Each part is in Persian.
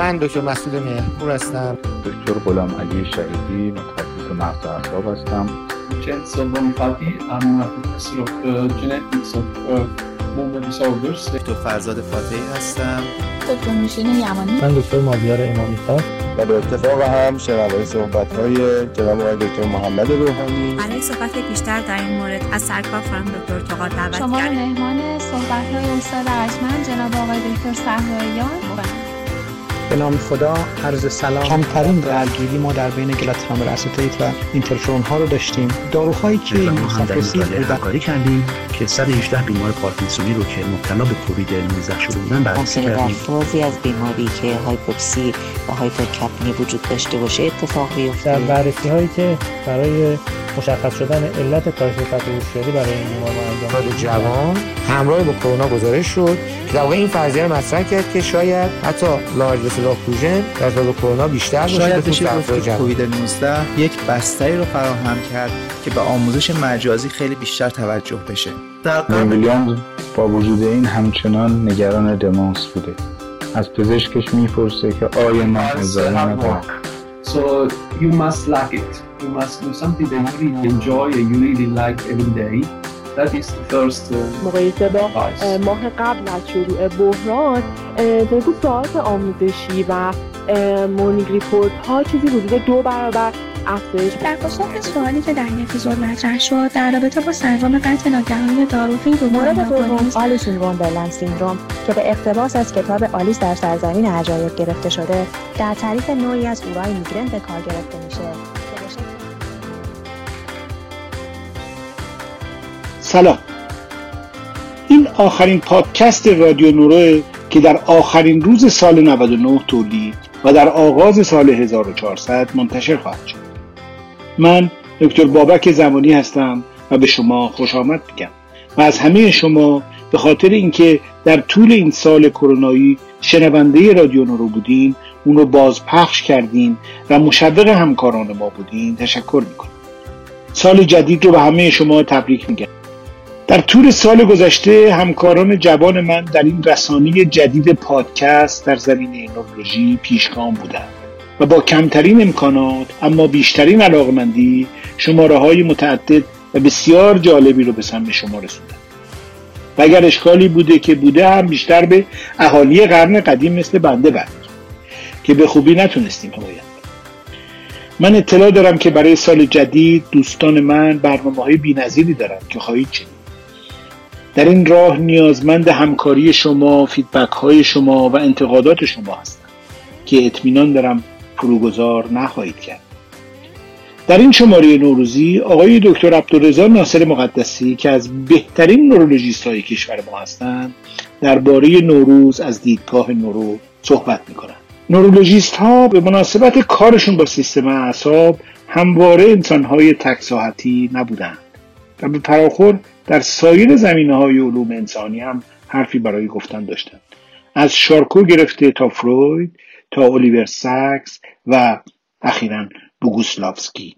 من دکتر مسعود مهرپور هستم. دکتر غلام علی شهیدی متخصص مغز اعصاب هستم. genetics of uh, movement disorders. دکتر فرزاد فاتحی هستم. دکتر نوشین یمانی. من دکتر مازیار امامی خان. و به اتفاق هم شنوای صحبت های جناب آقای دکتر محمد روحانی. برای صحبت بیشتر در این مورد از سرکار خانم دکتر توقال دعوت شما مهمان صحبت های استاد ارجمند جناب آقای دکتر صحراییان. به نام خدا عرض سلام. کمترین درگیری ما در بین glatiramer acetate و interferon ها رو داشتیم. داروهایی که در این بودن همکاری کردیم. که 118 بیمار پارکینسونی رو که مبتلا به کووید 19 شده بودن بررسی در کردیم. فازی از بیماری که hypoxy و hypercapnie وجود داشته باشه اتفاق در بیفته. بررسی هایی که برای مشخص شدن علت کاهش سطح هوشیاری برای این بیمار ما انجام. جوان همراه با کرونا گزارش شد که در واقع این فرضیه رو مطرح کرد که شاید حتی لارج بسل اوکلوژن در با کرونا بیشتر باشه شاید بشه گفت کووید 19 یک بستری رو فراهم کرد که به آموزش مجازی خیلی بیشتر توجه بشه. در قبل ویلیامز با وجود این همچنان نگران دمانس بوده. از پزشکش می‌پرسه که آیا من ندارم So you must like it. You must do something that you really enjoy and you really like every day. That is the first uh, مقایسه با advice. اه، ماه قبل از شروع بحران اه، بگو ساعت آموزشی و مورنینگ ریپورت ها چیزی حدود دو برابر افزایش در پاسخ به سوالی که در این اپیزود مطرح شد در رابطه با سندرم قطع ناگهانی داروفی رو مورد دوم آلیسون وندرلند سیندروم که به اقتباس از کتاب آلیس در سرزمین عجایب گرفته شده در تعریف نوعی از اورای میگرن به کار گرفته میشه سلام. این آخرین پادکست رادیو نوروه که در آخرین روز سال 99 تولید و در آغاز سال 1400 منتشر خواهد شد. من دکتر بابک زمانی هستم و به شما خوش آمد میگم و از همه شما به خاطر اینکه در طول این سال کرونایی شنونده رادیو نورو بودین اون رو بازپخش کردین و مشوق همکاران ما بودین تشکر می‌کنم. سال جدید رو به همه شما تبریک میگم. در طول سال گذشته همکاران جوان من در این رسانه جدید پادکست در زمینه نورولوژی پیشگام بودند و با کمترین امکانات اما بیشترین علاقمندی شماره های متعدد و بسیار جالبی رو به سمت شما رسوندن و اگر اشکالی بوده که بوده هم بیشتر به اهالی قرن قدیم مثل بنده بند که به خوبی نتونستیم حمایت من اطلاع دارم که برای سال جدید دوستان من برنامه های بی نظیری دارن که خواهید شنید در این راه نیازمند همکاری شما فیدبک های شما و انتقادات شما هستم که اطمینان دارم فروگذار نخواهید کرد. در این شماره نوروزی آقای دکتر عبدالرضا ناصر مقدسی که از بهترین نورولوژیست های کشور ما هستند درباره نوروز از دیدگاه نورو صحبت می‌کنند. نورولوژیست ها به مناسبت کارشون با سیستم اعصاب همواره انسان های تکساحتی نبودند و به فراخور در سایر زمینه های علوم انسانی هم حرفی برای گفتن داشتند. از شارکو گرفته تا فروید تا الیور ساکس و اخیرا بوگوسلافسکی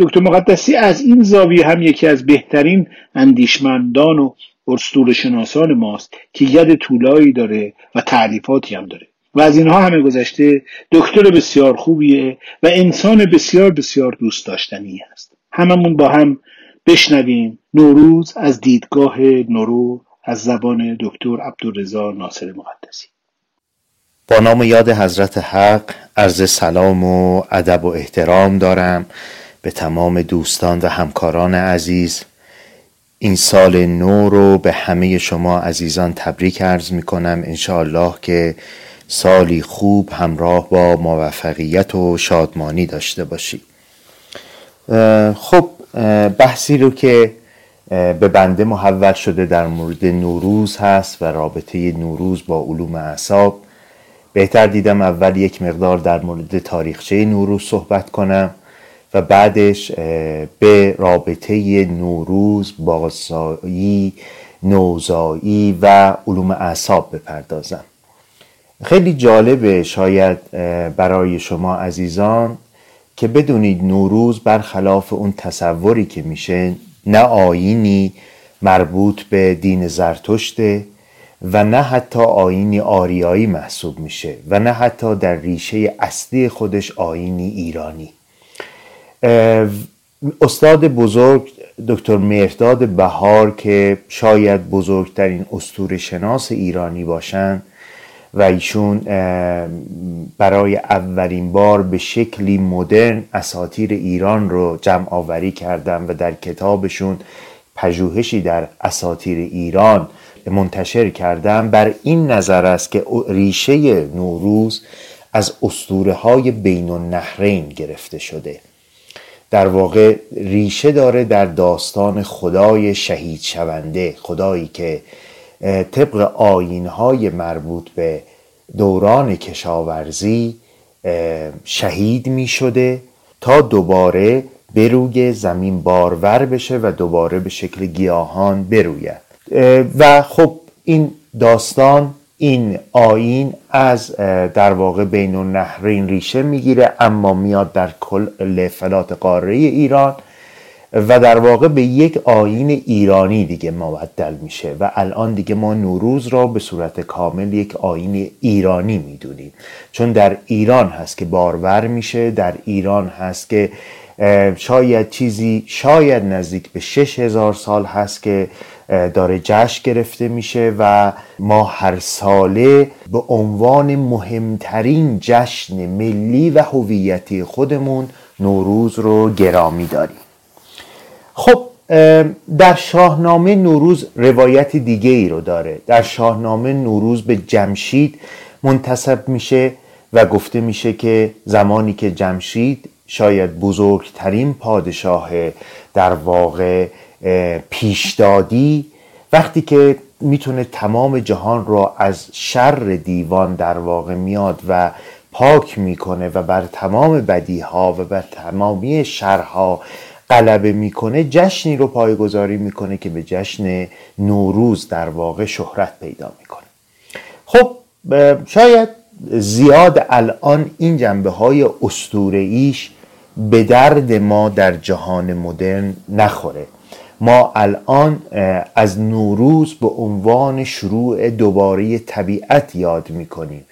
دکتر مقدسی از این زاویه هم یکی از بهترین اندیشمندان و ارسطور شناسان ماست که ید طولایی داره و تعریفاتی هم داره. و از اینها همه گذشته دکتر بسیار خوبیه و انسان بسیار بسیار دوست داشتنی است. هممون با هم بشنویم نوروز از دیدگاه نورو از زبان دکتر عبدالرضا ناصر مقدسی. با نام یاد حضرت حق عرض سلام و ادب و احترام دارم به تمام دوستان و همکاران عزیز. این سال نو رو به همه شما عزیزان تبریک عرض می کنم انشاءالله که سالی خوب همراه با موفقیت و شادمانی داشته باشید خب بحثی رو که به بنده محول شده در مورد نوروز هست و رابطه نوروز با علوم اعصاب. بهتر دیدم اول یک مقدار در مورد تاریخچه نوروز صحبت کنم و بعدش به رابطه نوروز بازایی نوزایی و علوم اعصاب بپردازم. خیلی جالبه شاید برای شما عزیزان که بدونید نوروز برخلاف اون تصوری که میشه نه آینی مربوط به دین زرتشته و نه حتی آینی آریایی محسوب میشه و نه حتی در ریشه اصلی خودش آینی ایرانی. استاد بزرگ دکتر مهرداد بهار که شاید بزرگترین استور شناس ایرانی باشند و ایشون برای اولین بار به شکلی مدرن اساتیر ایران رو جمع آوری کردن و در کتابشون پژوهشی در اساتیر ایران منتشر کردن. بر این نظر است که ریشه نوروز از اسطوره های بین النهرین گرفته شده. در واقع ریشه داره در داستان خدای شهید شونده خدایی که طبق آین های مربوط به دوران کشاورزی شهید می شده تا دوباره به روی زمین بارور بشه و دوباره به شکل گیاهان بروید. و خب این داستان این آین از در واقع بین النهرین ریشه می‌گیره اما میاد در کل فلات قاره ایران. و در واقع به یک آین ایرانی دیگه مبدل میشه و الان دیگه ما نوروز را به صورت کامل یک آین ایرانی می‌دونیم. چون در ایران هست که بارور میشه در ایران هست که شاید چیزی شاید نزدیک به شش هزار سال هست که داره جشن گرفته میشه و ما هر ساله به عنوان مهمترین جشن ملی و هویتی خودمون نوروز رو گرامی داریم. خب در شاهنامه نوروز روایت دیگه ای رو داره. در شاهنامه نوروز به جمشید منتصب میشه و گفته میشه که زمانی که جمشید شاید بزرگترین پادشاه در واقع پیشدادی وقتی که می‌تونه تمام جهان را از شر دیوان در واقع میاد و پاک می‌کنه و بر تمام بدیها و بر تمامی شرها غلبه می‌کنه جشنی رو پایگذاری می‌کنه که به جشن نوروز در واقع شهرت پیدا می‌کنه. خب شاید زیاد الان این جنبه های به درد ما در جهان مدرن نخوره. ما الان از نوروز به عنوان شروع دوباره طبیعت یاد می‌کنیم.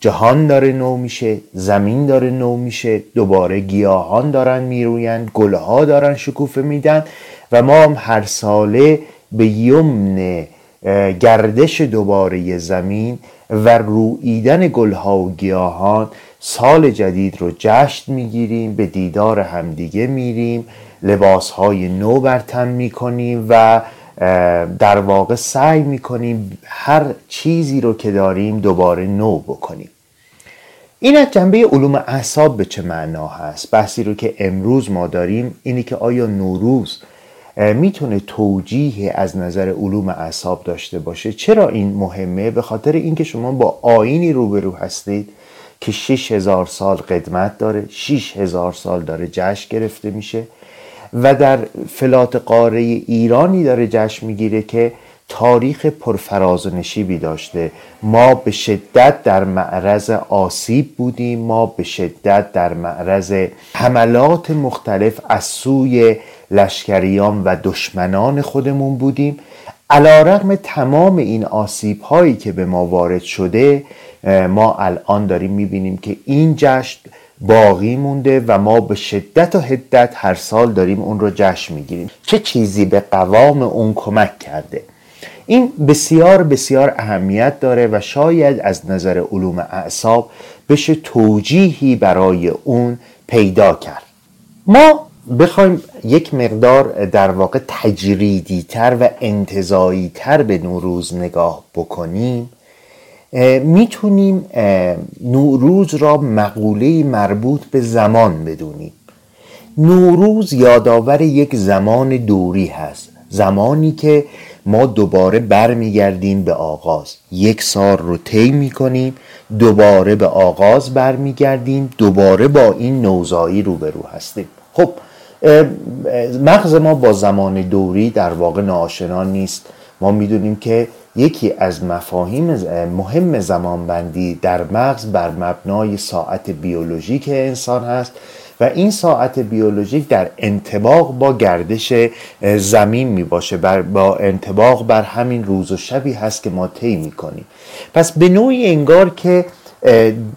جهان داره نو میشه زمین داره نو میشه دوباره گیاهان دارن میرویند گلها دارن شکوفه میدن و ما هم هر ساله به یمن گردش دوباره زمین و رویدن گلها و گیاهان سال جدید رو جشن می‌گیریم به دیدار همدیگه میریم لباسهای نو بر تن می‌کنیم و در واقع سعی می‌کنیم هر چیزی رو که داریم دوباره نو بکنیم. این از جنبه علوم اعصاب به چه معنا هست؟ بحثی رو که امروز ما داریم اینی که آیا نوروز می‌تونه توجیه از نظر علوم اعصاب داشته باشه؟ چرا این مهمه؟ به خاطر اینکه شما با آینی روبرو هستید که 6000 سال قدمت داره 6000 سال داره جشن گرفته میشه. و در فلات قاره ایرانی داره جشن می‌گیره که تاریخ پرفراز و نشیبی داشته. ما به شدت در معرض آسیب بودیم ما به شدت در معرض حملات مختلف از سوی لشکریان و دشمنان خودمون بودیم. علا رقم تمام این آسیب هایی که به ما وارد شده ما الان داریم می‌بینیم که این جشن باقی مونده و ما به شدت و حدت هر سال داریم اون رو جشن می‌گیریم. چه چیزی به قوام اون کمک کرده؟ این بسیار بسیار اهمیت داره و شاید از نظر علوم اعصاب بشه توجیهی برای اون پیدا کرد. ما بخوایم یک مقدار در واقع تجریدی تر و انتظایی تر به نوروز نگاه بکنیم. می‌تونیم نوروز را مقوله مربوط به زمان بدونیم. نوروز یادآور یک زمان دوری هست. زمانی که ما دوباره برمیگردیم به آغاز. یک سال رو طی می‌کنیم دوباره به آغاز برمیگردیم دوباره با این نوزایی روبرو هستیم. خب مغز ما با زمان دوری در واقع ناآشنا نیست. ما می‌دونیم که یکی از مفاهیم مهم زمانبندی در مغز بر مبنای ساعت بیولوژیک انسان هست و این ساعت بیولوژیک در انتباق با گردش زمین می باشه با انتباق بر همین روز و شبی هست که ما طی می کنیم پس به نوعی انگار که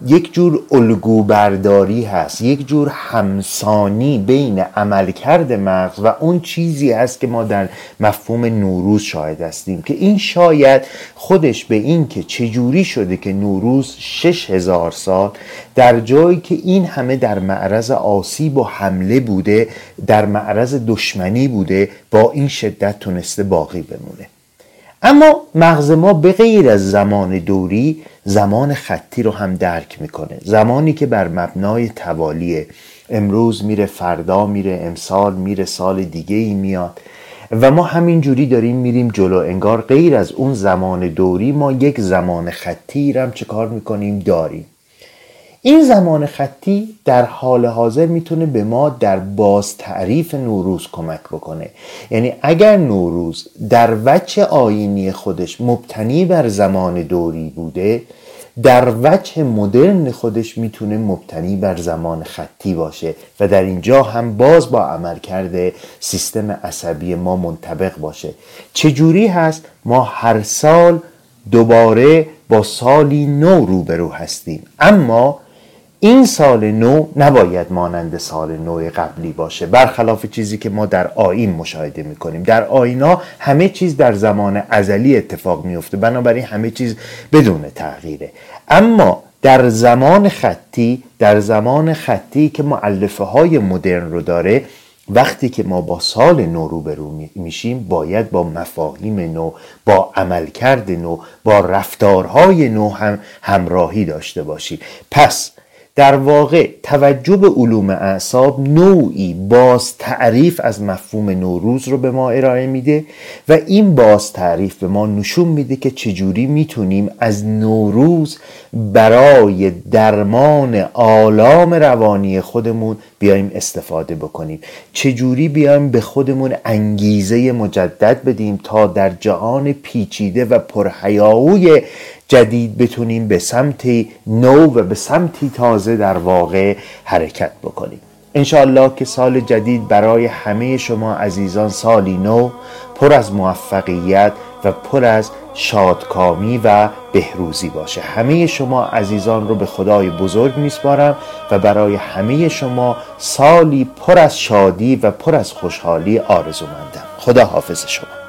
یک جور الگو برداری هست یک جور همسانی بین عملکرد مغز و اون چیزی هست که ما در مفهوم نوروز شاهد هستیم که این شاید خودش به این که چجوری شده که نوروز شش هزار سال در جایی که این همه در معرض آسیب و حمله بوده در معرض دشمنی بوده با این شدت تونسته باقی بمونه. اما مغز ما به غیر از زمان دوری زمان خطی رو هم درک می‌کنه. زمانی که بر مبنای توالیه امروز میره فردا میره امسال میره سال دیگه ای میاد. و ما همینجوری داریم میریم جلو. انگار غیر از اون زمان دوری ما یک زمان خطی رم چه کار می‌کنیم؟ داریم. این زمان خطی در حال حاضر می‌تونه به ما در باز تعریف نوروز کمک بکنه. یعنی اگر نوروز در وجه آینی خودش مبتنی بر زمان دوری بوده در وجه مدرن خودش می‌تونه مبتنی بر زمان خطی باشه و در اینجا هم باز با عمل کرده سیستم عصبی ما منطبق باشه. چجوری هست؟ ما هر سال دوباره با سالی نو روبرو هستیم. اما این سال نو نباید مانند سال نو قبلی باشه. برخلاف چیزی که ما در آین مشاهده می‌کنیم. در آینا همه چیز در زمان ازلی اتفاق میفته بنابراین همه چیز بدون تغییره. اما در زمان خطی در زمان خطی که معلفه های مدرن رو داره وقتی که ما با سال نو روبرو میشیم باید با مفاهیم نو با عملکرد نو با رفتارهای نو هم همراهی داشته باشیم. پس در واقع توجه به علوم اعصاب نوعی باز تعریف از مفهوم نوروز رو به ما ارائه میده و این باز تعریف به ما نشون میده که چجوری می‌تونیم از نوروز برای درمان آلام روانی خودمون بیایم استفاده بکنیم. چجوری بیایم به خودمون انگیزه مجدد بدیم تا در جهان پیچیده و پرهیاهوی جدید بتونیم به سمت نو و به سمتی تازه در واقع حرکت بکنیم. انشاءالله که سال جدید برای همه شما عزیزان سالی نو پر از موفقیت و پر از شادکامی و بهروزی باشه. همه شما عزیزان رو به خدای بزرگ میسپارم و برای همه شما سالی پر از شادی و پر از خوشحالی آرزو مندم خدا حافظ شما.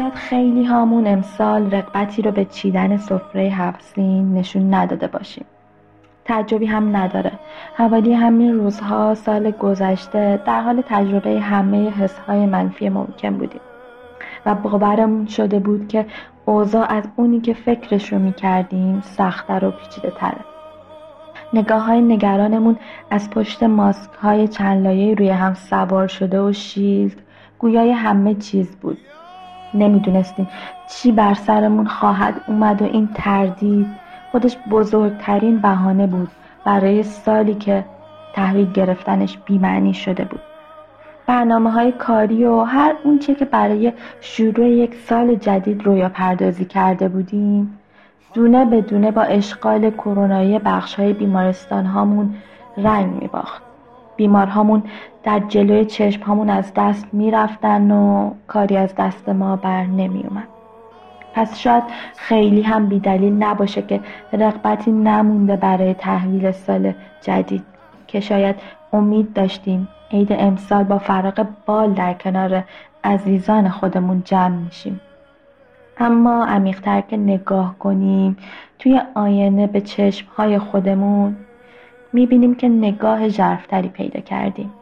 شاید خیلی هامون امسال رقبتی رو به چیدن سفره هفسین نشون نداده باشیم. تعجبی هم نداره. حوالی همین روزها سال گذشته در حال تجربه همه حسهای منفی ممکن بودیم. و باورمون شده بود که اوضاع از اونی که فکرش رو می‌کردیم سختتر و پیچیده تره نگاه های نگرانمون از پشت ماسک های چند لایه روی هم سوار شده و شیلد گویای همه چیز بود. نمی‌دونستیم چی بر سرمون خواهد اومد و این تردید خودش بزرگترین بهانه بود برای سالی که تحویل گرفتنش بیمعنی شده بود برنامه های کاری و هر اونچه که برای شروع یک سال جدید رویا پردازی کرده بودیم دونه به دونه با اشغال کرونایی بخش های بیمارستان هامون رنگ می باخت. بیمارهامون در جلوی چشم هامون از دست می‌رفتن و کاری از دست ما بر نمی اومد. پس شاید خیلی هم بیدلیل نباشه که رغبتی نمونده برای تحویل سال جدید که شاید امید داشتیم عید امسال با فرق بال در کنار عزیزان خودمون جمع میشیم اما عمیقتر که نگاه کنیم توی آینه به چشمهای خودمون می‌بینیم که نگاه ژرفتری پیدا کردیم.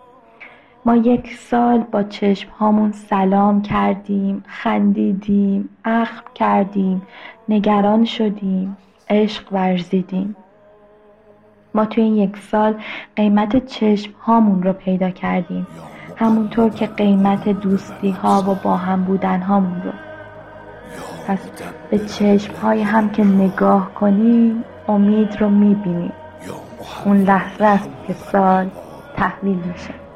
ما یک سال با چشم هامون سلام کردیم خندیدیم اخم کردیم نگران شدیم عشق ورزیدیم. ما توی این یک سال قیمت چشم هامون رو پیدا کردیم. همونطور که قیمت دوستی ها و با هم بودن هامون رو. پس به چشم های هم که نگاه کنیم امید رو می‌بینیم. اون لحظه است که سال تحویل میشه.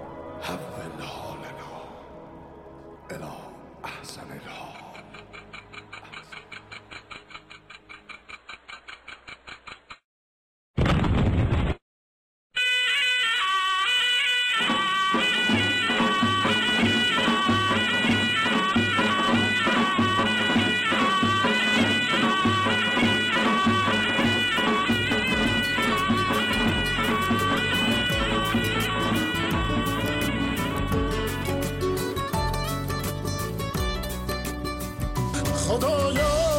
خدایا.